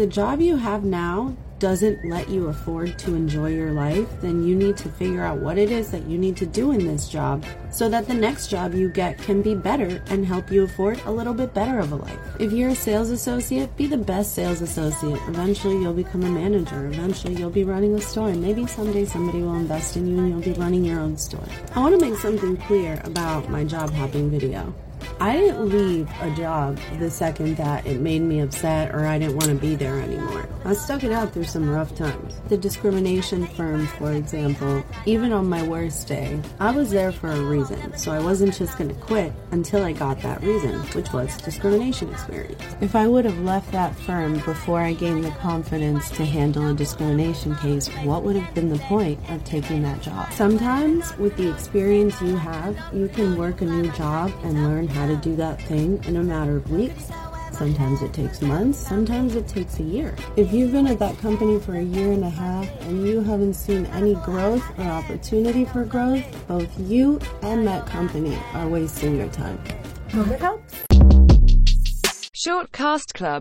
the job you have now doesn't let you afford to enjoy your life, then you need to figure out what it is that you need to do in this job so that the next job you get can be better and help you afford a little bit better of a life. If you're a sales associate, be the best sales associate. Eventually, you'll become a manager. Eventually, you'll be running a store. And maybe someday somebody will invest in you and you'll be running your own store. I want to make something clear about my job hopping video. I didn't leave a job the second that it made me upset or I didn't want to be there anymore. I stuck it out through some rough times. The discrimination firm, for example, even on my worst day, I was there for a reason, so I wasn't just going to quit until I got that reason, which was discrimination experience. If I would have left that firm before I gained the confidence to handle a discrimination case, what would have been the point of taking that job? Sometimes, with the experience you have, you can work a new job and learn how to do that thing in a matter of weeks. Sometimes it takes months, sometimes it takes a year. If you've been at that company for a year and a half and you haven't seen any growth or opportunity for growth, both you and that company are wasting your time. Hope it helps. Shortcast Club